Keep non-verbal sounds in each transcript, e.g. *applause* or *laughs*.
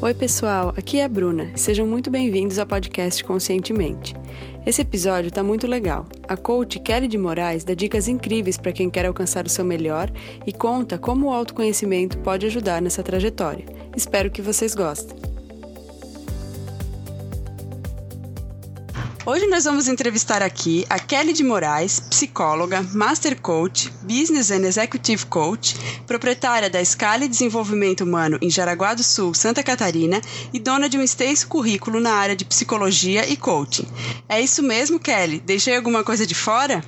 Oi, pessoal, aqui é a Bruna. Sejam muito bem-vindos ao podcast Conscientemente. Esse episódio está muito legal. A coach Kelly de Moraes dá dicas incríveis para quem quer alcançar o seu melhor e conta como o autoconhecimento pode ajudar nessa trajetória. Espero que vocês gostem. Hoje nós vamos entrevistar aqui a Kelly de Moraes, psicóloga, master coach, business and executive coach, proprietária da Scala Desenvolvimento Humano em Jaraguá do Sul, Santa Catarina e dona de um extenso currículo na área de psicologia e coaching. É isso mesmo, Kelly? Deixei alguma coisa de fora?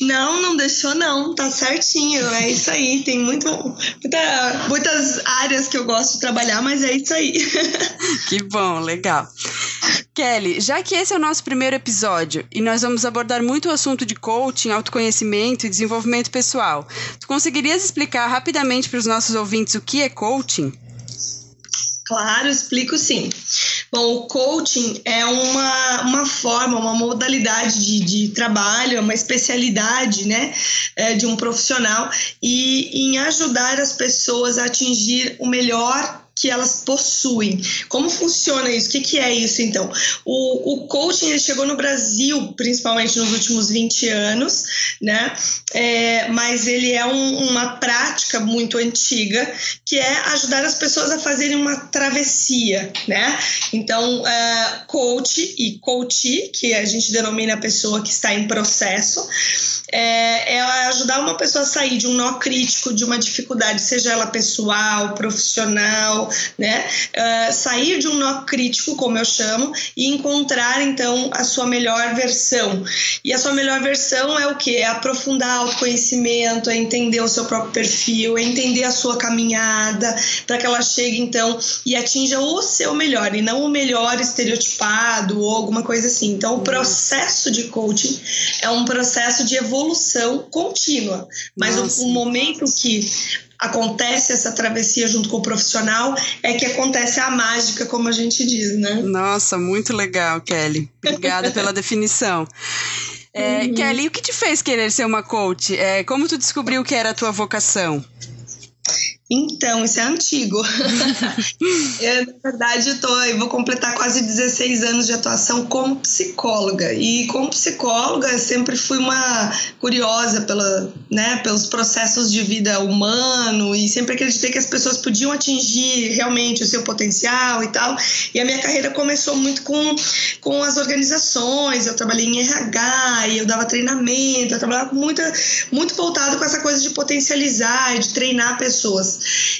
Não, não deixou não, tá certinho, é isso aí. Tem muito, muita, muitas áreas que eu gosto de trabalhar, mas é isso aí. *laughs* Que bom, legal. Kelly, já que esse é o nosso primeiro episódio e nós vamos abordar muito o assunto de coaching, autoconhecimento e desenvolvimento pessoal, tu conseguirias explicar rapidamente para os nossos ouvintes o que é coaching? Claro, explico sim. Bom, o coaching é uma, uma forma, uma modalidade de, de trabalho, é uma especialidade né, é, de um profissional e em ajudar as pessoas a atingir o melhor que elas possuem. Como funciona isso? O que, que é isso, então? O, o coaching ele chegou no Brasil, principalmente nos últimos 20 anos, né? É, mas ele é um, uma prática muito antiga, que é ajudar as pessoas a fazerem uma travessia, né? Então, é, coach e coachee, que a gente denomina a pessoa que está em processo, é, é ajudar uma pessoa a sair de um nó crítico, de uma dificuldade, seja ela pessoal, profissional, né? Uh, sair de um nó crítico, como eu chamo, e encontrar então a sua melhor versão. E a sua melhor versão é o que? É aprofundar autoconhecimento, é entender o seu próprio perfil, é entender a sua caminhada, para que ela chegue então e atinja o seu melhor, e não o melhor estereotipado ou alguma coisa assim. Então, o processo de coaching é um processo de evolução contínua, mas o, o momento que acontece essa travessia junto com o profissional, é que acontece a mágica, como a gente diz, né? Nossa, muito legal, Kelly. Obrigada pela *laughs* definição. É, uhum. Kelly, o que te fez querer ser uma coach? É, como tu descobriu que era a tua vocação? Então, isso é antigo. *laughs* eu, na verdade, eu, tô, eu vou completar quase 16 anos de atuação como psicóloga. E como psicóloga, sempre fui uma curiosa pela, né, pelos processos de vida humano e sempre acreditei que as pessoas podiam atingir realmente o seu potencial e tal. E a minha carreira começou muito com, com as organizações. Eu trabalhei em RH e eu dava treinamento. Eu trabalhava muito, muito voltado com essa coisa de potencializar, de treinar pessoas.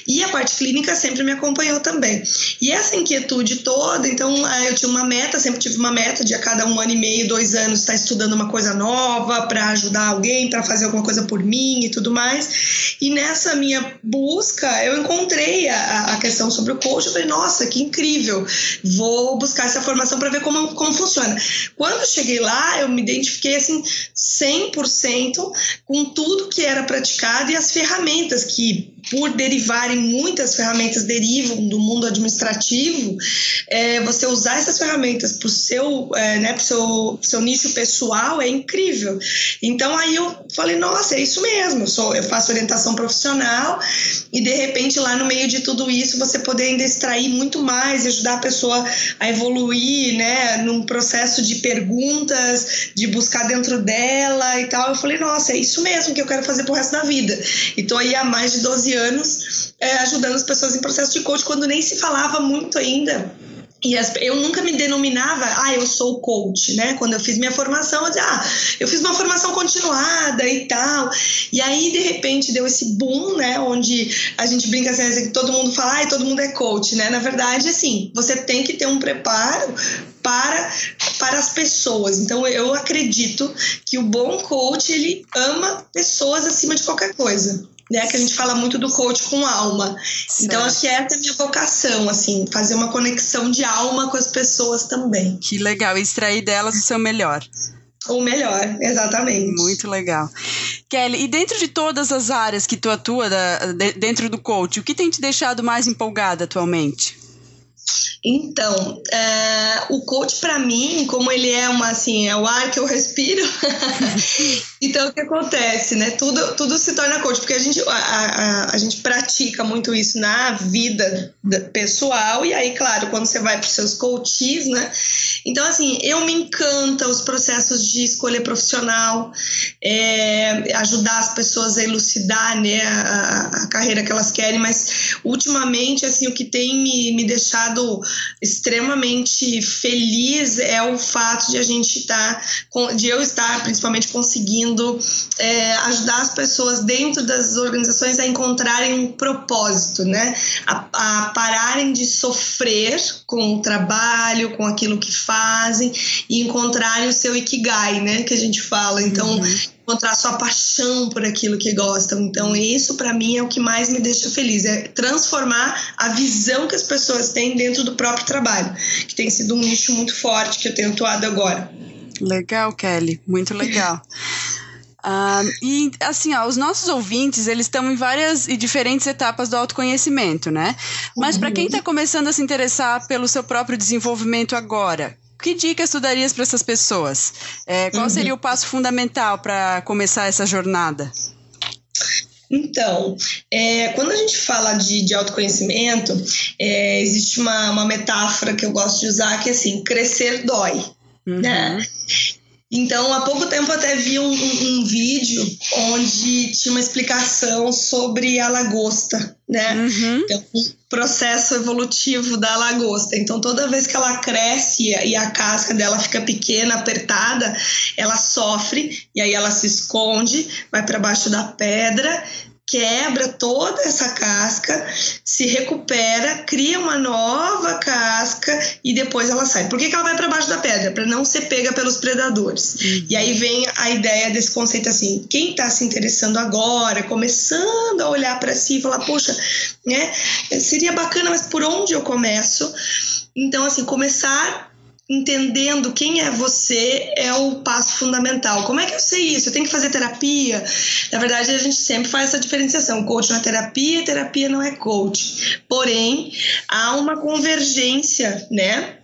E a parte clínica sempre me acompanhou também. E essa inquietude toda, então é, eu tinha uma meta, sempre tive uma meta de a cada um ano e meio, dois anos, estar estudando uma coisa nova para ajudar alguém, para fazer alguma coisa por mim e tudo mais. E nessa minha busca, eu encontrei a, a questão sobre o coach. Eu falei, nossa, que incrível! Vou buscar essa formação para ver como, como funciona. Quando cheguei lá, eu me identifiquei assim 100% com tudo que era praticado e as ferramentas que por derivarem muitas ferramentas derivam do mundo administrativo, é, você usar essas ferramentas para o seu, é, né, seu, seu nicho pessoal é incrível. Então aí eu falei, nossa, é isso mesmo, eu, sou, eu faço orientação profissional e de repente lá no meio de tudo isso você poder ainda extrair muito mais e ajudar a pessoa a evoluir, né, num processo de perguntas, de buscar dentro dela e tal. Eu falei, nossa, é isso mesmo que eu quero fazer pro resto da vida. E tô aí há mais de 12 anos é, ajudando as pessoas em processo de coach, quando nem se falava muito ainda. E as, eu nunca me denominava, ah, eu sou coach, né? Quando eu fiz minha formação, eu dizia, ah, eu fiz uma formação continuada e tal. E aí, de repente, deu esse boom, né? Onde a gente brinca assim, todo mundo fala, ah, todo mundo é coach, né? Na verdade, assim, você tem que ter um preparo para, para as pessoas. Então, eu acredito que o bom coach, ele ama pessoas acima de qualquer coisa né? Que a gente fala muito do coach com alma. Certo. Então acho que essa é a minha vocação, assim, fazer uma conexão de alma com as pessoas também. Que legal, extrair delas o seu melhor. O melhor, exatamente. Muito legal. Kelly, e dentro de todas as áreas que tu atua da, de, dentro do coach, o que tem te deixado mais empolgada atualmente? Então, é, o coach para mim, como ele é uma assim, é o ar que eu respiro. *laughs* então o que acontece, né? Tudo, tudo se torna coach, porque a gente a, a, a gente pratica muito isso na vida pessoal e aí, claro, quando você vai para seus coaches, né? Então assim, eu me encanta os processos de escolha profissional, é, ajudar as pessoas a elucidar, né, a, a carreira que elas querem, mas ultimamente assim o que tem me, me deixado extremamente feliz é o fato de a gente estar, tá, de eu estar principalmente conseguindo é, ajudar as pessoas dentro das organizações a encontrarem um propósito, né? A, a pararem de sofrer com o trabalho, com aquilo que fazem e encontrarem o seu ikigai, né? Que a gente fala. Então, uhum encontrar sua paixão por aquilo que gostam. Então, isso para mim é o que mais me deixa feliz, é transformar a visão que as pessoas têm dentro do próprio trabalho, que tem sido um nicho muito forte que eu tenho atuado agora. Legal, Kelly, muito legal. Uh, *laughs* e assim, ó, os nossos ouvintes, eles estão em várias e diferentes etapas do autoconhecimento, né? Mas para quem está começando a se interessar pelo seu próprio desenvolvimento agora, que dicas tu darias para essas pessoas? É, qual uhum. seria o passo fundamental para começar essa jornada? Então, é, quando a gente fala de, de autoconhecimento, é, existe uma, uma metáfora que eu gosto de usar que é assim, crescer dói. Uhum. Né? Então, há pouco tempo até vi um, um, um, vídeo onde tinha uma explicação sobre a lagosta, né? Uhum. Então, o processo evolutivo da lagosta. Então, toda vez que ela cresce e a casca dela fica pequena, apertada, ela sofre e aí ela se esconde, vai para baixo da pedra quebra toda essa casca, se recupera, cria uma nova casca e depois ela sai. Por que, que ela vai para baixo da pedra? Para não ser pega pelos predadores. Uhum. E aí vem a ideia desse conceito assim: quem está se interessando agora, começando a olhar para si e falar, poxa, né, seria bacana, mas por onde eu começo? Então, assim, começar entendendo quem é você é o passo fundamental. Como é que eu sei isso? Eu tenho que fazer terapia? Na verdade, a gente sempre faz essa diferenciação. Coach não é terapia, terapia não é coach. Porém, há uma convergência, né?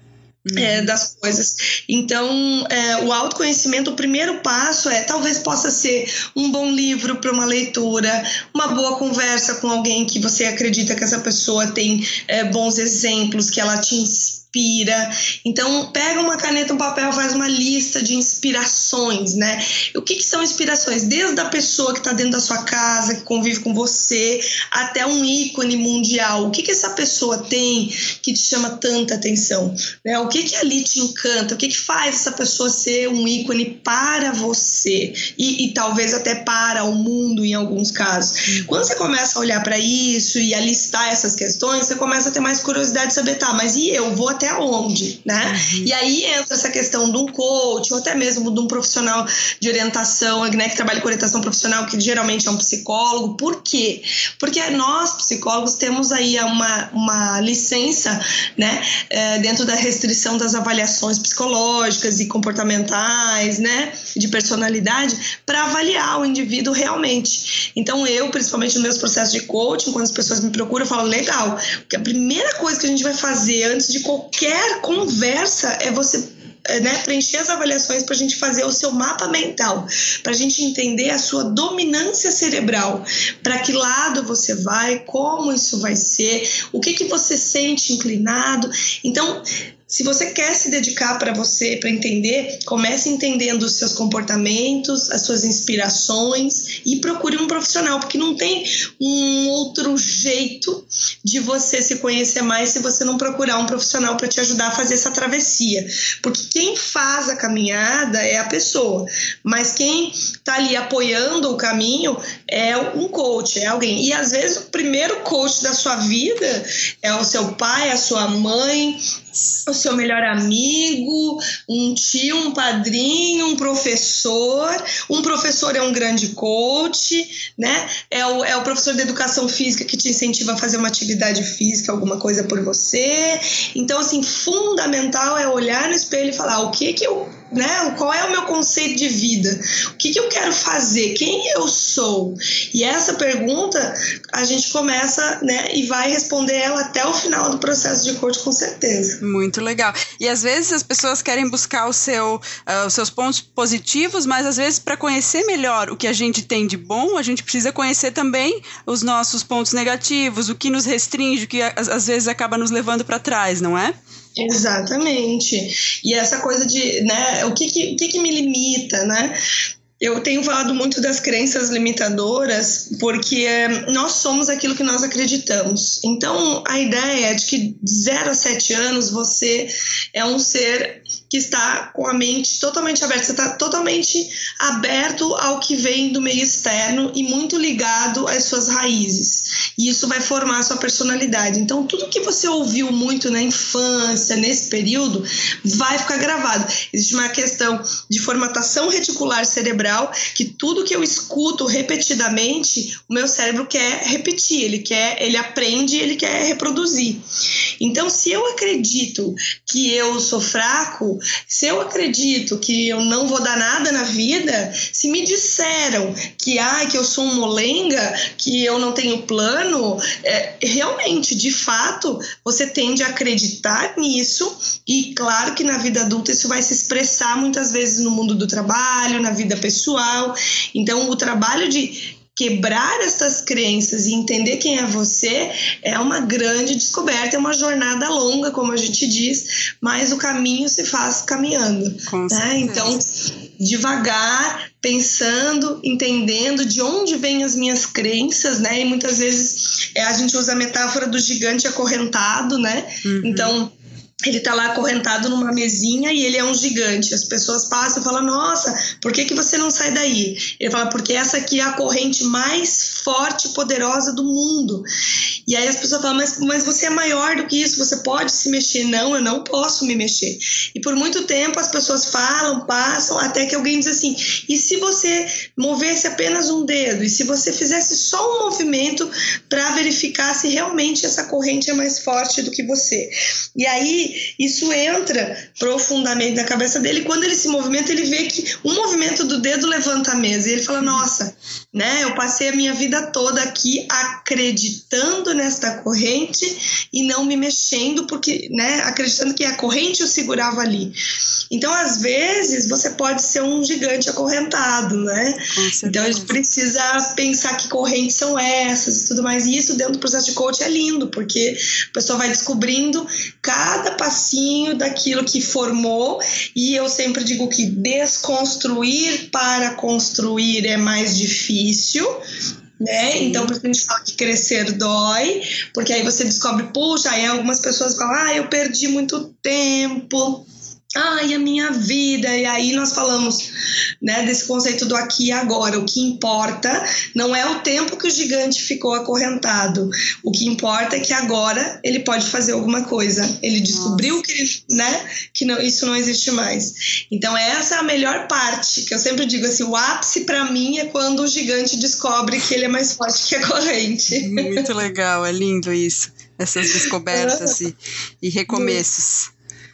Uhum. É, das coisas. Então, é, o autoconhecimento, o primeiro passo é talvez possa ser um bom livro para uma leitura, uma boa conversa com alguém que você acredita que essa pessoa tem é, bons exemplos, que ela te inspira inspira. Então, pega uma caneta, um papel, faz uma lista de inspirações, né? O que, que são inspirações? Desde a pessoa que está dentro da sua casa, que convive com você, até um ícone mundial. O que, que essa pessoa tem que te chama tanta atenção? Né? O que, que ali te encanta? O que, que faz essa pessoa ser um ícone para você? E, e talvez até para o mundo, em alguns casos. Uhum. Quando você começa a olhar para isso e a listar essas questões, você começa a ter mais curiosidade de saber, tá, mas e eu? Vou até onde, né? Uhum. E aí entra essa questão de um coach ou até mesmo de um profissional de orientação, né, que trabalha com orientação profissional, que geralmente é um psicólogo. Por quê? Porque nós, psicólogos, temos aí uma, uma licença, né, é, dentro da restrição das avaliações psicológicas e comportamentais, né, de personalidade, para avaliar o indivíduo realmente. Então, eu, principalmente nos meus processos de coaching, quando as pessoas me procuram, eu falo, legal, porque a primeira coisa que a gente vai fazer antes de qualquer qualquer conversa é você é, né, preencher as avaliações para a gente fazer o seu mapa mental, para a gente entender a sua dominância cerebral, para que lado você vai, como isso vai ser, o que, que você sente inclinado. Então, se você quer se dedicar para você, para entender, comece entendendo os seus comportamentos, as suas inspirações e procure um profissional, porque não tem um outro jeito de você se conhecer mais se você não procurar um profissional para te ajudar a fazer essa travessia. Porque quem faz a caminhada é a pessoa, mas quem está ali apoiando o caminho é um coach, é alguém. E às vezes o primeiro coach da sua vida é o seu pai, a sua mãe, o seu melhor amigo, um tio, um padrinho, um professor. Um professor é um grande coach, né? É o, é o professor de educação física que te incentiva a fazer uma atividade física, alguma coisa por você. Então, assim, fundamental é olhar no espelho e falar o que que eu né? Qual é o meu conceito de vida? O que, que eu quero fazer? Quem eu sou? E essa pergunta a gente começa, né? E vai responder ela até o final do processo de coach, com certeza. Muito legal. E às vezes as pessoas querem buscar o seu, uh, os seus pontos positivos, mas às vezes para conhecer melhor o que a gente tem de bom, a gente precisa conhecer também os nossos pontos negativos, o que nos restringe, o que às vezes acaba nos levando para trás, não é? Exatamente. E essa coisa de, né, o que, que, o que, que me limita, né? Eu tenho falado muito das crenças limitadoras porque é, nós somos aquilo que nós acreditamos. Então, a ideia é de que de 0 a 7 anos você é um ser que está com a mente totalmente aberta, você está totalmente aberto ao que vem do meio externo e muito ligado às suas raízes. E isso vai formar a sua personalidade. Então, tudo que você ouviu muito na infância, nesse período, vai ficar gravado. Existe uma questão de formatação reticular cerebral que tudo que eu escuto repetidamente, o meu cérebro quer repetir, ele quer, ele aprende, ele quer reproduzir. Então, se eu acredito que eu sou fraco, se eu acredito que eu não vou dar nada na vida, se me disseram que, ah, que eu sou um molenga, que eu não tenho plano, é, realmente, de fato, você tende a acreditar nisso e claro que na vida adulta isso vai se expressar muitas vezes no mundo do trabalho, na vida pessoal. Então, o trabalho de quebrar essas crenças e entender quem é você é uma grande descoberta, é uma jornada longa, como a gente diz, mas o caminho se faz caminhando. Né? Então, devagar, pensando, entendendo de onde vêm as minhas crenças, né? E muitas vezes é, a gente usa a metáfora do gigante acorrentado, né? Uhum. Então ele está lá acorrentado numa mesinha e ele é um gigante. As pessoas passam e falam: Nossa, por que, que você não sai daí? Ele fala: Porque essa aqui é a corrente mais forte e poderosa do mundo. E aí as pessoas falam: mas, mas você é maior do que isso, você pode se mexer. Não, eu não posso me mexer. E por muito tempo as pessoas falam, passam, até que alguém diz assim: E se você movesse apenas um dedo? E se você fizesse só um movimento para verificar se realmente essa corrente é mais forte do que você? E aí isso entra profundamente na cabeça dele. Quando ele se movimenta, ele vê que um movimento do dedo levanta a mesa. E ele fala: Nossa, né? Eu passei a minha vida toda aqui acreditando nesta corrente e não me mexendo, porque, né? Acreditando que a corrente o segurava ali. Então, às vezes, você pode ser um gigante acorrentado, né? Então, a gente precisa pensar que correntes são essas e tudo mais. E isso dentro do processo de coach é lindo, porque a pessoa vai descobrindo cada passinho daquilo que formou. E eu sempre digo que desconstruir para construir é mais difícil, né? Então, por isso a gente fala que crescer dói, porque aí você descobre, puxa, aí algumas pessoas falam, ah, eu perdi muito tempo ai, a minha vida. E aí nós falamos né, desse conceito do aqui e agora. O que importa não é o tempo que o gigante ficou acorrentado. O que importa é que agora ele pode fazer alguma coisa. Ele descobriu Nossa. que, né, que não, isso não existe mais. Então, essa é a melhor parte, que eu sempre digo assim: o ápice para mim é quando o gigante descobre que ele é mais forte que a corrente. Muito legal, é lindo isso. Essas descobertas *laughs* e, e recomeços.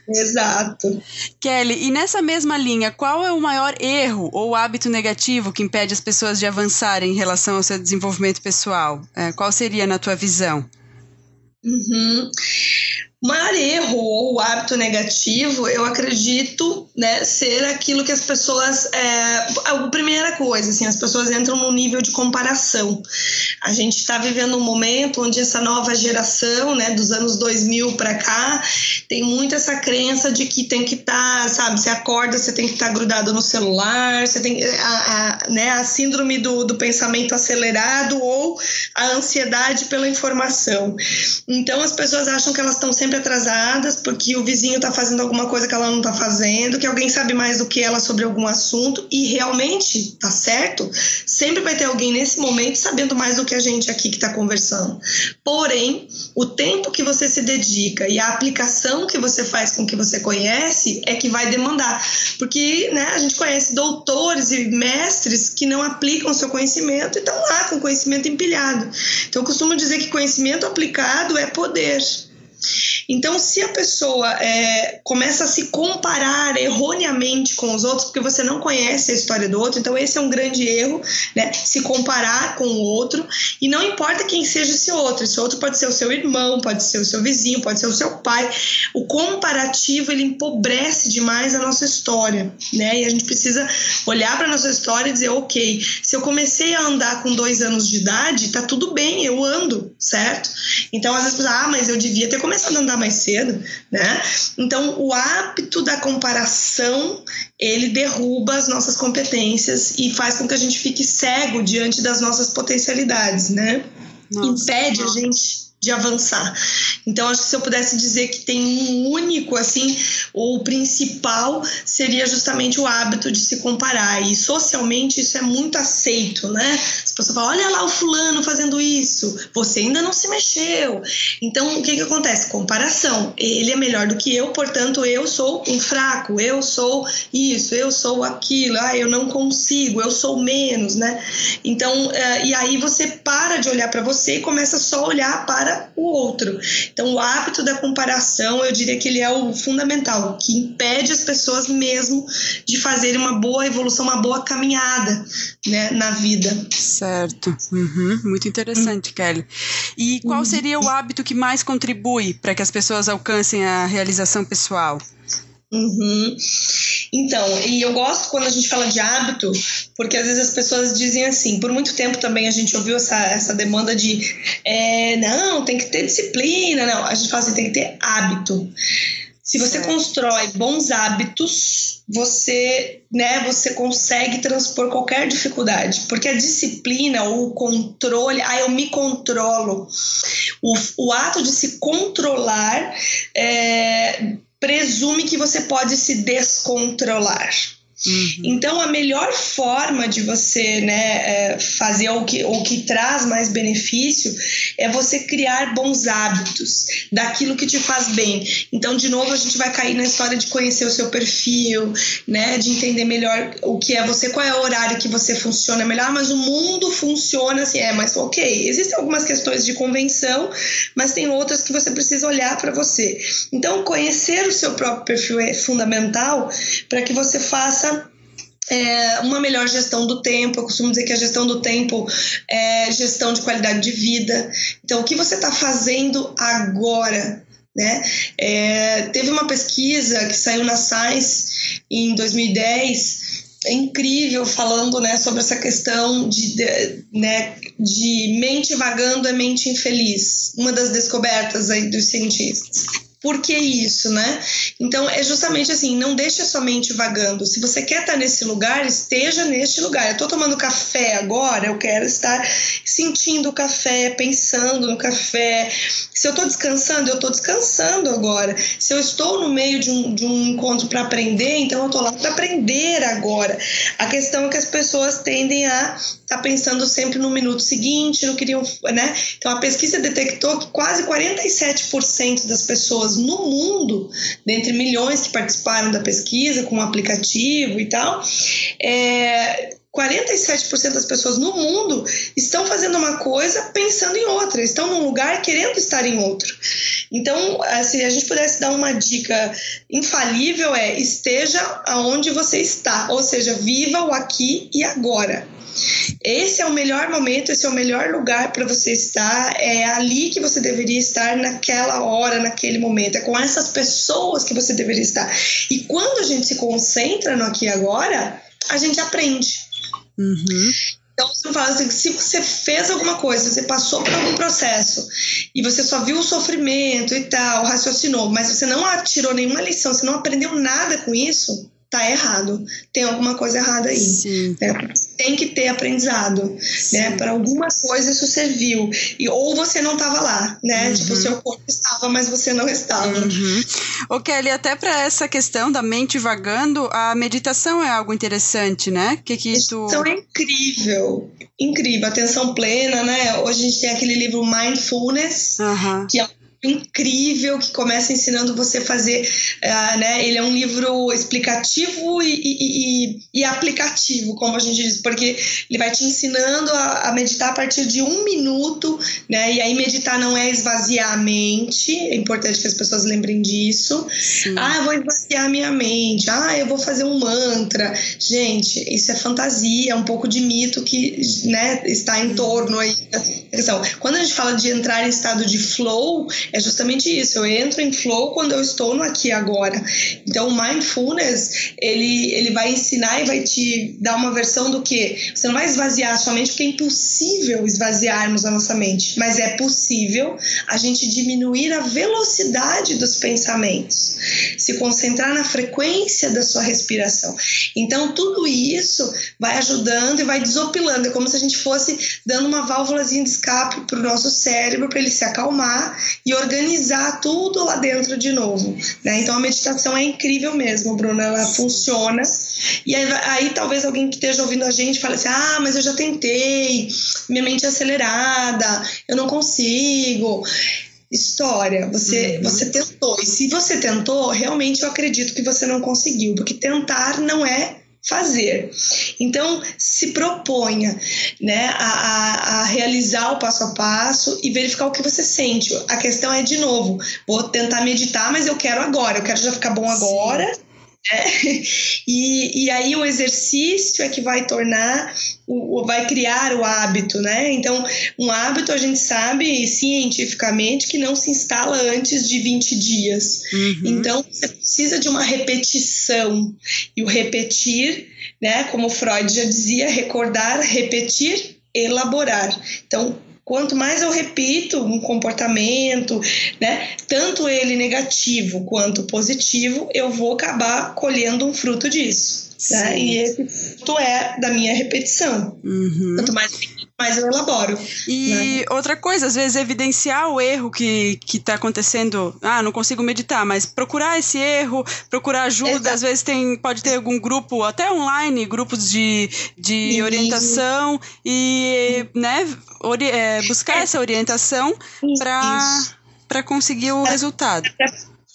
Exato. Kelly, e nessa mesma linha, qual é o maior erro ou hábito negativo que impede as pessoas de avançarem em relação ao seu desenvolvimento pessoal? É, qual seria na tua visão? Uhum. O maior erro ou hábito negativo, eu acredito, né, ser aquilo que as pessoas. É, a primeira coisa, assim, as pessoas entram num nível de comparação. A gente está vivendo um momento onde essa nova geração, né, dos anos 2000 para cá, tem muito essa crença de que tem que estar, tá, sabe, você acorda, você tem que estar tá grudado no celular, você tem a, a, né, a síndrome do, do pensamento acelerado ou a ansiedade pela informação. Então as pessoas acham que elas estão sempre sempre atrasadas porque o vizinho está fazendo alguma coisa que ela não está fazendo, que alguém sabe mais do que ela sobre algum assunto e realmente tá certo. Sempre vai ter alguém nesse momento sabendo mais do que a gente aqui que está conversando. Porém, o tempo que você se dedica e a aplicação que você faz com o que você conhece é que vai demandar, porque né, a gente conhece doutores e mestres que não aplicam seu conhecimento e estão lá com conhecimento empilhado. Então, eu costumo dizer que conhecimento aplicado é poder. Então, se a pessoa é, começa a se comparar erroneamente com os outros, porque você não conhece a história do outro, então esse é um grande erro, né? Se comparar com o outro, e não importa quem seja esse outro, esse outro pode ser o seu irmão, pode ser o seu vizinho, pode ser o seu pai. O comparativo ele empobrece demais a nossa história, né? E a gente precisa olhar para nossa história e dizer, ok, se eu comecei a andar com dois anos de idade, tá tudo bem, eu ando, certo? Então, às vezes, ah, mas eu devia ter começado a andar mais cedo, né? Então, o hábito da comparação ele derruba as nossas competências e faz com que a gente fique cego diante das nossas potencialidades, né? Nossa, Impede nossa. a gente de avançar. Então, acho que se eu pudesse dizer que tem um único, assim, o principal seria justamente o hábito de se comparar. E socialmente isso é muito aceito, né? As pessoas falam: olha lá o fulano fazendo isso, você ainda não se mexeu. Então, o que, que acontece? Comparação. Ele é melhor do que eu, portanto, eu sou um fraco, eu sou isso, eu sou aquilo, ah, eu não consigo, eu sou menos, né? Então, uh, e aí você para de olhar para você e começa só a olhar para para o outro. Então, o hábito da comparação, eu diria que ele é o fundamental, que impede as pessoas mesmo de fazerem uma boa evolução, uma boa caminhada né, na vida. Certo. Uhum. Muito interessante, uhum. Kelly. E qual uhum. seria o hábito que mais contribui para que as pessoas alcancem a realização pessoal? Uhum. Então, e eu gosto quando a gente fala de hábito, porque às vezes as pessoas dizem assim, por muito tempo também a gente ouviu essa, essa demanda de é, não, tem que ter disciplina, não, a gente fala assim, tem que ter hábito. Se você constrói bons hábitos, você, né, você consegue transpor qualquer dificuldade, porque a disciplina ou o controle, ah, eu me controlo. O, o ato de se controlar é, presume que você pode se descontrolar. Uhum. Então, a melhor forma de você né, é, fazer o que, o que traz mais benefício é você criar bons hábitos daquilo que te faz bem. Então, de novo, a gente vai cair na história de conhecer o seu perfil, né, de entender melhor o que é você, qual é o horário que você funciona melhor, mas o mundo funciona assim, é, mas ok, existem algumas questões de convenção, mas tem outras que você precisa olhar para você. Então, conhecer o seu próprio perfil é fundamental para que você faça é, uma melhor gestão do tempo. Eu costumo dizer que a gestão do tempo é gestão de qualidade de vida. Então, o que você está fazendo agora? Né? É, teve uma pesquisa que saiu na Science em 2010 é incrível falando né, sobre essa questão de, de, né, de mente vagando é mente infeliz, uma das descobertas aí dos cientistas. Por que isso, né? Então é justamente assim, não deixe a sua mente vagando. Se você quer estar nesse lugar, esteja neste lugar. Eu estou tomando café agora, eu quero estar sentindo o café, pensando no café. Se eu estou descansando, eu estou descansando agora. Se eu estou no meio de um, de um encontro para aprender, então eu estou lá para aprender agora. A questão é que as pessoas tendem a estar tá pensando sempre no minuto seguinte, não queriam, né? Então a pesquisa detectou que quase 47% das pessoas no mundo, dentre milhões que participaram da pesquisa com o um aplicativo e tal, é, 47% das pessoas no mundo estão fazendo uma coisa pensando em outra, estão num lugar querendo estar em outro. Então, se a gente pudesse dar uma dica infalível é esteja aonde você está, ou seja, viva o aqui e agora. Esse é o melhor momento, esse é o melhor lugar para você estar. É ali que você deveria estar naquela hora, naquele momento. É com essas pessoas que você deveria estar. E quando a gente se concentra no aqui e agora, a gente aprende. Uhum. Então, você fala assim, se você fez alguma coisa, você passou por algum processo e você só viu o sofrimento e tal, raciocinou, mas você não tirou nenhuma lição, você não aprendeu nada com isso, tá errado. Tem alguma coisa errada aí. Né? Tem que ter aprendizado, Sim. né? Para alguma coisa isso serviu. E, ou você não estava lá, né? Uhum. Tipo, seu corpo estava, mas você não estava. Uhum. O Kelly, até para essa questão da mente vagando, a meditação é algo interessante, né? Que que tu... é incrível. Incrível, atenção plena, né? Hoje a gente tem aquele livro Mindfulness, uhum. que é incrível que começa ensinando você a fazer, uh, né? Ele é um livro explicativo e, e, e, aplicativo, como a gente diz, porque ele vai te ensinando a, a, meditar a partir de um minuto, né? E aí meditar não é esvaziar a mente, é importante que as pessoas lembrem disso. Sim. Ah, eu vou esvaziar a minha mente. Ah, eu vou fazer um mantra. Gente, isso é fantasia, é um pouco de mito que, né, está em torno aí da questão. Quando a gente fala de entrar em estado de flow, é justamente isso. Eu entro em flow quando eu estou no aqui e agora. Então, o mindfulness, ele, ele vai ensinar e vai te dar uma versão do que você não vai esvaziar a sua mente, porque é impossível esvaziarmos a nossa mente, mas é possível a gente diminuir a velocidade dos pensamentos, se concentrar na frequência da sua respiração. Então, tudo isso vai ajudando e vai desopilando. É como se a gente fosse dando uma válvulazinha de escape para o nosso cérebro para ele se acalmar e organizar tudo lá dentro de novo. Né? Então a meditação é incrível mesmo, Bruna, ela funciona. E aí, aí, talvez alguém que esteja ouvindo a gente fale assim: ah, mas eu já tentei, minha mente é acelerada, eu não consigo história. Você, uhum. você tentou. E se você tentou, realmente eu acredito que você não conseguiu, porque tentar não é fazer. Então, se proponha né, a, a, realizar o passo a passo e verificar o que você sente. A questão é, de novo, vou tentar meditar, mas eu quero agora, eu quero já ficar bom agora. Sim é. *laughs* E, e aí o exercício é que vai tornar, o, vai criar o hábito, né? Então, um hábito a gente sabe cientificamente que não se instala antes de 20 dias. Uhum. Então, você precisa de uma repetição. E o repetir, né? Como Freud já dizia, recordar, repetir, elaborar. Então, Quanto mais eu repito um comportamento, né, tanto ele negativo quanto positivo, eu vou acabar colhendo um fruto disso. Né? E esse fruto é da minha repetição. Uhum. Quanto mais mais eu elaboro. E né? outra coisa, às vezes evidenciar o erro que, que tá acontecendo. Ah, não consigo meditar, mas procurar esse erro, procurar ajuda. Exato. Às vezes tem, pode ter algum grupo, até online, grupos de, de orientação e né, ori é, buscar é. essa orientação para conseguir o resultado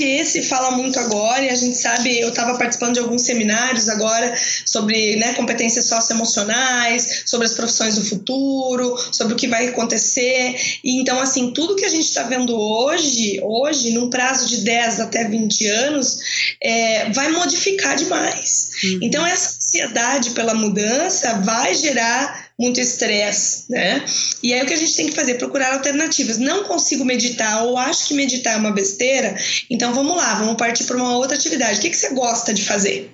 que esse fala muito agora, e a gente sabe, eu estava participando de alguns seminários agora sobre né, competências socioemocionais, sobre as profissões do futuro, sobre o que vai acontecer. E então, assim, tudo que a gente está vendo hoje, hoje, num prazo de 10 até 20 anos, é, vai modificar demais. Uhum. Então, essa ansiedade pela mudança vai gerar muito estresse, né? E aí o que a gente tem que fazer? Procurar alternativas. Não consigo meditar ou acho que meditar é uma besteira, então vamos lá, vamos partir para uma outra atividade. O que, que você gosta de fazer?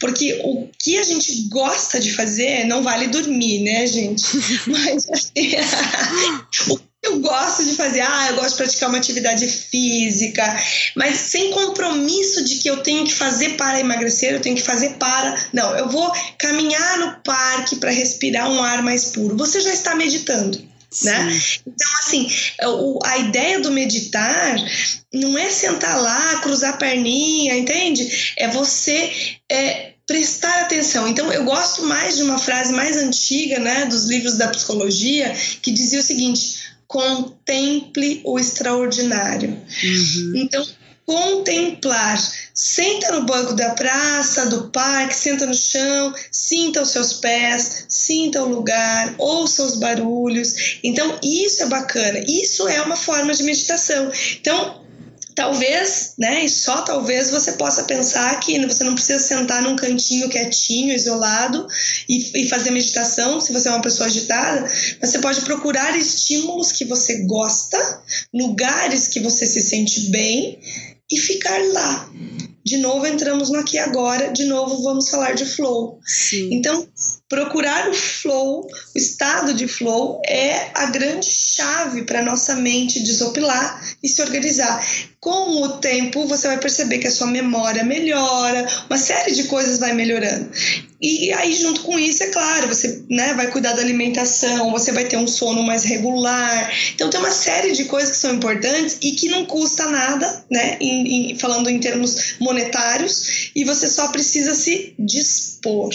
Porque o que a gente gosta de fazer não vale dormir, né, gente? *laughs* Mas assim, *laughs* *laughs* o eu gosto de fazer, ah, eu gosto de praticar uma atividade física, mas sem compromisso de que eu tenho que fazer para emagrecer, eu tenho que fazer para. Não, eu vou caminhar no parque para respirar um ar mais puro. Você já está meditando. Né? Então, assim, a ideia do meditar não é sentar lá, cruzar a perninha, entende? É você é, prestar atenção. Então, eu gosto mais de uma frase mais antiga, né, dos livros da psicologia, que dizia o seguinte: contemple o extraordinário. Uhum. Então, contemplar. Senta no banco da praça, do parque, senta no chão, sinta os seus pés, sinta o lugar, ouça os barulhos. Então, isso é bacana. Isso é uma forma de meditação. Então, talvez, né, e só talvez você possa pensar que você não precisa sentar num cantinho quietinho, isolado e, e, fazer meditação, se você é uma pessoa agitada, você pode procurar estímulos que você gosta, lugares que você se sente bem e ficar lá. De novo entramos no aqui agora, de novo vamos falar de flow. Sim. Então, procurar o flow, o estado de flow é a grande chave para nossa mente desopilar e se organizar. Com o tempo, você vai perceber que a sua memória melhora, uma série de coisas vai melhorando. E aí, junto com isso, é claro, você né, vai cuidar da alimentação, você vai ter um sono mais regular. Então, tem uma série de coisas que são importantes e que não custa nada, né, em, em, falando em termos monetários, e você só precisa se dispor.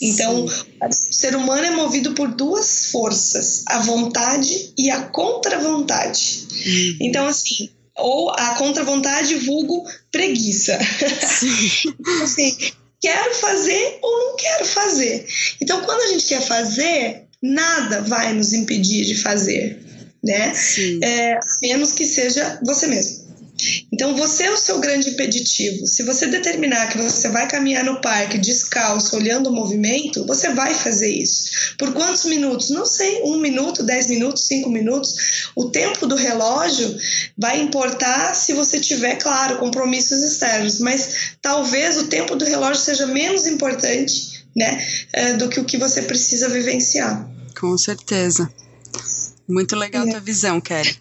Então, Sim. o ser humano é movido por duas forças, a vontade e a contra-vontade. Uhum. Então, assim, ou a contra-vontade vulgo preguiça. *laughs* Então, assim, quero fazer ou não quero fazer. Então, quando a gente quer fazer, nada vai nos impedir de fazer, né? É, menos que seja você mesmo. Então, você é o seu grande impeditivo. Se você determinar que você vai caminhar no parque descalço, olhando o movimento, você vai fazer isso. Por quantos minutos? Não sei, um minuto, dez minutos, cinco minutos. O tempo do relógio vai importar se você tiver, claro, compromissos externos, mas talvez o tempo do relógio seja menos importante né, é, do que o que você precisa vivenciar. Com certeza. Muito legal a tua visão, Kelly.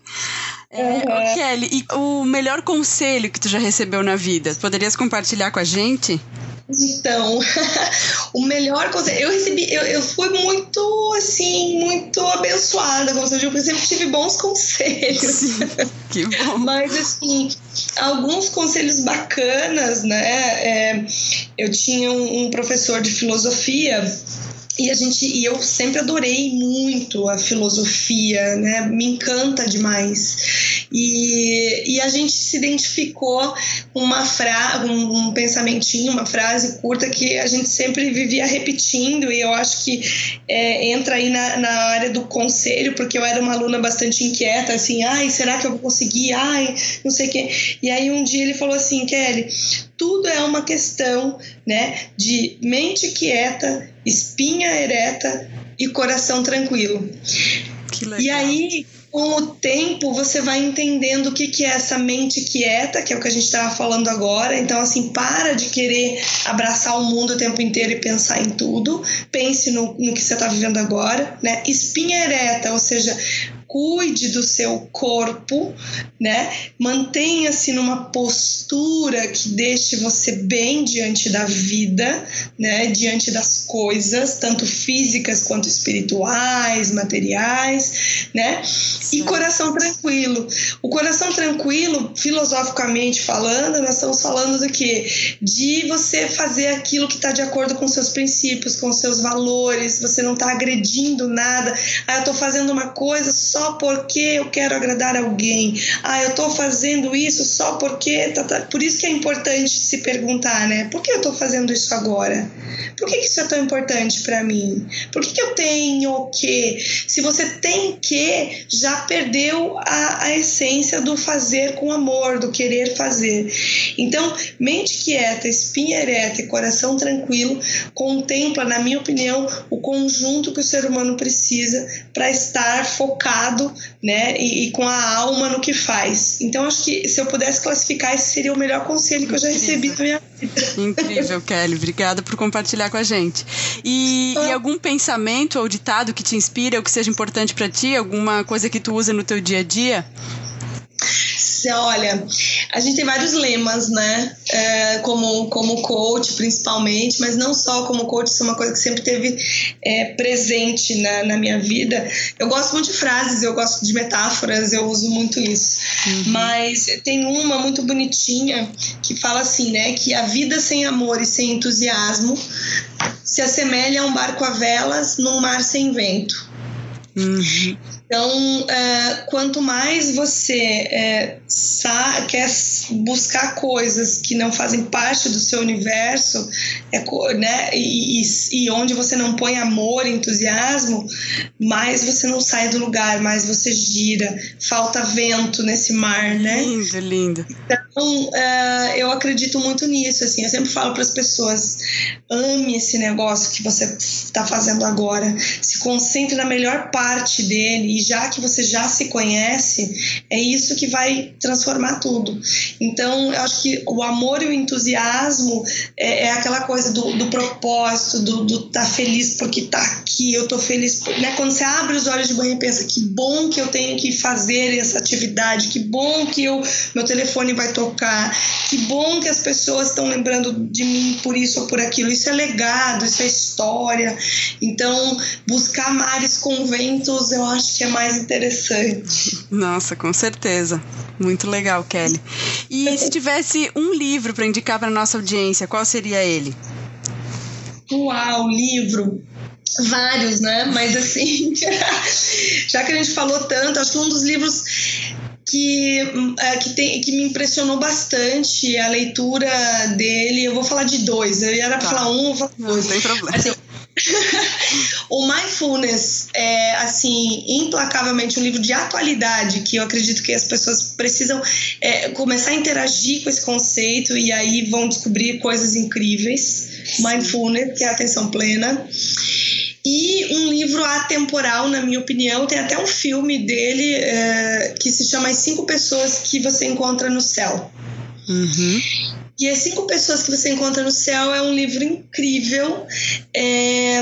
É, uhum. Kelly, e o melhor conselho que tu já recebeu na vida? Poderias compartilhar com a gente? Então, *laughs* o melhor conselho. Eu recebi, eu, eu fui muito, assim, muito abençoada, como eu digo, porque sempre tive bons conselhos. Sim, que bom. *laughs* Mas, assim, alguns conselhos bacanas, né? É, eu tinha um, um professor de filosofia e a gente e eu sempre adorei muito a filosofia, né? Me encanta demais. E, e a gente se identificou com uma frase, um, um pensamentinho, uma frase curta que a gente sempre vivia repetindo e eu acho que é, entra aí na, na área do conselho, porque eu era uma aluna bastante inquieta, assim, ai, será que eu vou conseguir? Ai, não sei o quê. E aí um dia ele falou assim, Kelly, tudo é uma questão né, de mente quieta, espinha ereta e coração tranquilo. E aí, com o tempo, você vai entendendo o que, que é essa mente quieta, que é o que a gente estava falando agora. Então, assim, para de querer abraçar o mundo o tempo inteiro e pensar em tudo. Pense no, no que você está vivendo agora, né? Espinha ereta, ou seja, cuide do seu corpo, né? Mantenha-se numa postura que deixe você bem diante da vida, né? Diante das coisas, tanto físicas quanto espirituais, materiais, né? E coração tranquilo. O coração tranquilo, filosoficamente falando, nós estamos falando do que? De você fazer aquilo que está de acordo com seus princípios, com seus valores, você não está agredindo nada. Ah, eu estou fazendo uma coisa só só porque eu quero agradar alguém. Ah, eu estou fazendo isso só porque. Tá, tá. Por isso que é importante se perguntar, né? Por que eu estou fazendo isso agora? Por que, que isso é tão importante para mim? Por que, que eu tenho que? Se você tem que, já perdeu a, a essência do fazer com amor, do querer fazer. Então, mente quieta, espinha ereta e coração tranquilo contempla, na minha opinião, o conjunto que o ser humano precisa para estar focado né, e, e, com a alma no que faz. Então, acho que se eu pudesse classificar, esse seria o melhor conselho que eu já recebi na minha vida. Incrível, *laughs* Kelly. Obrigada por compartilhar com a gente. E, ah. e algum pensamento ou ditado que te inspira ou que seja importante para ti? Alguma coisa que tu usa no teu dia a dia? Olha, a gente tem vários lemas, né? É, como, como coach, principalmente, mas não só como coach, isso é uma coisa que sempre teve é, presente na, na minha vida. Eu gosto muito de frases, eu gosto de metáforas, eu uso muito isso. Uhum. Mas tem uma muito bonitinha que fala assim, né? Que a vida sem amor e sem entusiasmo se assemelha a um barco a velas num mar sem vento. Uhum. Então, é, quanto mais você é, quer buscar coisas que não fazem parte do seu universo, é, né, e, e, onde você não põe amor, entusiasmo, mais você não sai do lugar, mais você gira, falta vento nesse mar, né? Lindo, lindo. Então, é, eu acredito muito nisso, assim, eu sempre falo para as pessoas, ame esse negócio que você está fazendo agora, se concentre na melhor parte dele e já que você já se conhece, é isso que vai transformar tudo. Então, eu acho que o amor e o entusiasmo é, é aquela coisa do, do propósito, do, do tá feliz porque tá aqui, eu tô feliz. Né? Quando você abre os olhos de manhã e pensa que bom que eu tenho que fazer essa atividade, que bom que eu, meu telefone vai tocar, que bom que as pessoas estão lembrando de mim por isso ou por aquilo. Isso é legado, isso é história. Então, buscar mares com ventos, eu acho que é mais interessante. Nossa, com certeza. Muito legal, Kelly. E *laughs* se tivesse um livro para indicar para nossa audiência, qual seria ele? Uau, livro. Vários, né? Mas assim, *laughs* já que a gente falou tanto, acho que um dos livros que, é, que, tem, que me impressionou bastante a leitura dele. Eu vou falar de dois. Eu era pra tá. falar um, eu vou falar dois. Não tem problema. Assim, *laughs* o Mindfulness é, assim, implacavelmente um livro de atualidade que eu acredito que as pessoas precisam é, começar a interagir com esse conceito e aí vão descobrir coisas incríveis. Mindfulness, que é a atenção plena. E um livro atemporal, na minha opinião, tem até um filme dele é, que se chama As Cinco Pessoas que Você Encontra no Céu. Uhum. E As Cinco Pessoas que Você Encontra no Céu é um livro incrível. É,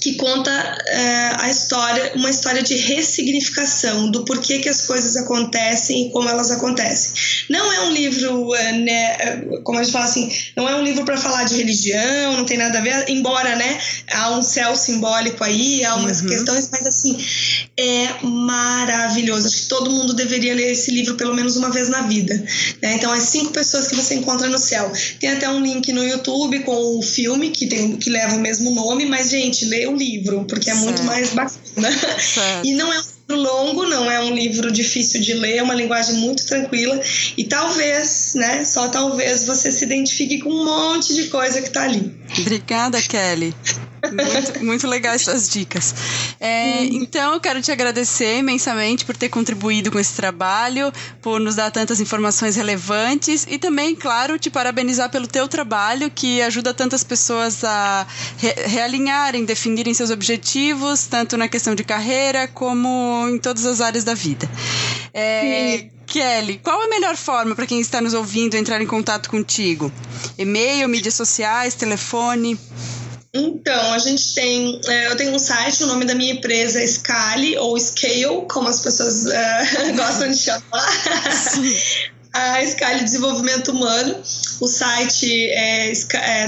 que conta é, a história, uma história de ressignificação do porquê que as coisas acontecem e como elas acontecem. Não é um livro, é, né, é, como a gente fala assim, não é um livro para falar de religião, não tem nada a ver, embora, né, há um céu simbólico aí, há umas uhum. questões, mas assim, é maravilhoso. Acho que todo mundo deveria ler esse livro pelo menos uma vez na vida. Né? Então, as cinco pessoas que você encontra no céu. Tem até um link no YouTube com o filme que, tem, que leva o mesmo nome, mas, gente, lê o livro, porque é certo. muito mais bacana. Certo. E não é um livro longo, não é um livro difícil de ler, é uma linguagem muito tranquila. E talvez, né, só talvez você se identifique com um monte de coisa que está ali. Obrigada, Kelly. Muito, muito legais suas dicas. É, então, eu quero te agradecer imensamente por ter contribuído com esse trabalho, por nos dar tantas informações relevantes e também, claro, te parabenizar pelo teu trabalho que ajuda tantas pessoas a re realinharem, definirem seus objetivos, tanto na questão de carreira como em todas as áreas da vida. É, Kelly, qual a melhor forma para quem está nos ouvindo entrar em contato contigo? E-mail, mídias sociais, telefone? Então, a gente tem. É, eu tenho um site, o nome da minha empresa é Scale, ou Scale, como as pessoas é, *laughs* gostam de chamar. A Scale Desenvolvimento Humano. O site é, é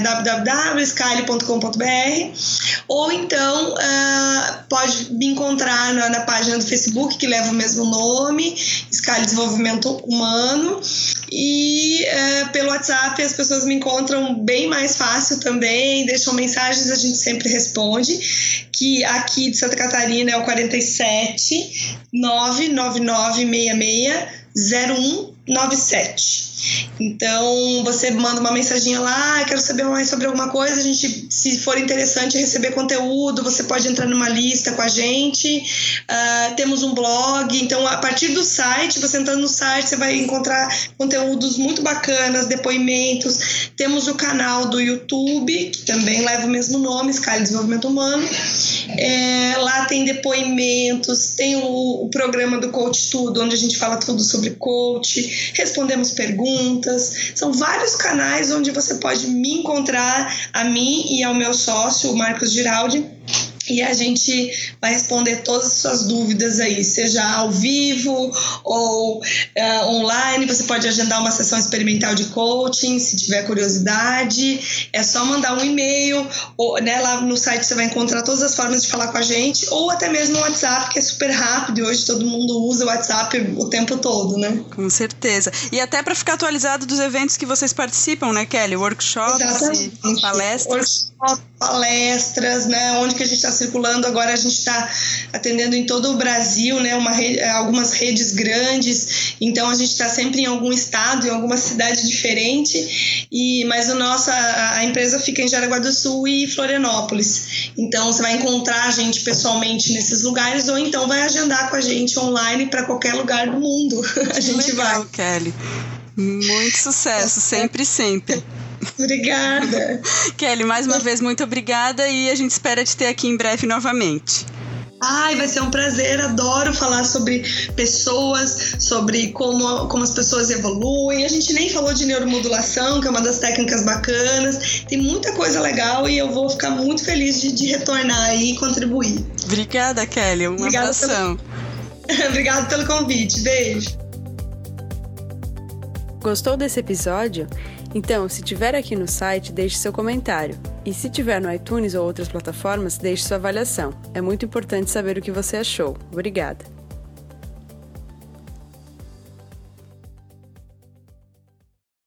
ou então uh, pode me encontrar na, na, página do Facebook que leva o mesmo nome, Scale Desenvolvimento Humano. E uh, pelo WhatsApp as pessoas me encontram bem mais fácil também, deixam mensagens, a gente sempre responde. Que aqui de Santa Catarina é o 47 99966 0197. Então você manda uma mensagem lá, ah, quero saber mais sobre alguma coisa. A gente, se for interessante receber conteúdo, você pode entrar numa lista com a gente. Uh, temos um blog, então a partir do site, você entrando no site, você vai encontrar conteúdos muito bacanas, depoimentos. Temos o canal do YouTube, que também leva o mesmo nome, Scala Desenvolvimento Humano. É, lá tem depoimentos, tem o, o programa do Coach Tudo, onde a gente fala tudo sobre coach, respondemos perguntas. São vários canais onde você pode me encontrar, a mim e ao meu sócio, o Marcos Giraldi e a gente vai responder todas as suas dúvidas aí, seja ao vivo ou uh, online. Você pode agendar uma sessão experimental de coaching, se tiver curiosidade. É só mandar um e-mail, ou, né, lá no site você vai encontrar todas as formas de falar com a gente, ou até mesmo o WhatsApp, que é super rápido e hoje todo mundo usa o WhatsApp o tempo todo, né? Com certeza. E até para ficar atualizado dos eventos que vocês participam, né, Kelly? Workshops, palestras. Workshops, palestras, né? Onde que a gente está circulando agora, a gente está atendendo em todo o Brasil, né? Uma rede, algumas redes grandes, então a gente está sempre em algum estado, em alguma cidade diferente. E mas o nossa a empresa fica em Jaraguá do Sul e Florianópolis. Então você vai encontrar a gente pessoalmente nesses lugares ou então vai agendar com a gente online para qualquer lugar do mundo. *laughs* a gente legal, vai. Kelly. Muito sucesso, sempre, sempre. Obrigada. *laughs* Kelly, mais uma vez, muito obrigada e a gente espera te ter aqui em breve novamente. Ai, vai ser um prazer, adoro falar sobre pessoas, sobre como, como as pessoas evoluem. A gente nem falou de neuromodulação, que é uma das técnicas bacanas. Tem muita coisa legal e eu vou ficar muito feliz de, de retornar aí e contribuir. Obrigada, Kelly. Um Obrigada abração. Pelo... *laughs* Obrigada pelo convite. Beijo. Gostou desse episódio? Então, se tiver aqui no site, deixe seu comentário. E se tiver no iTunes ou outras plataformas, deixe sua avaliação. É muito importante saber o que você achou. Obrigada!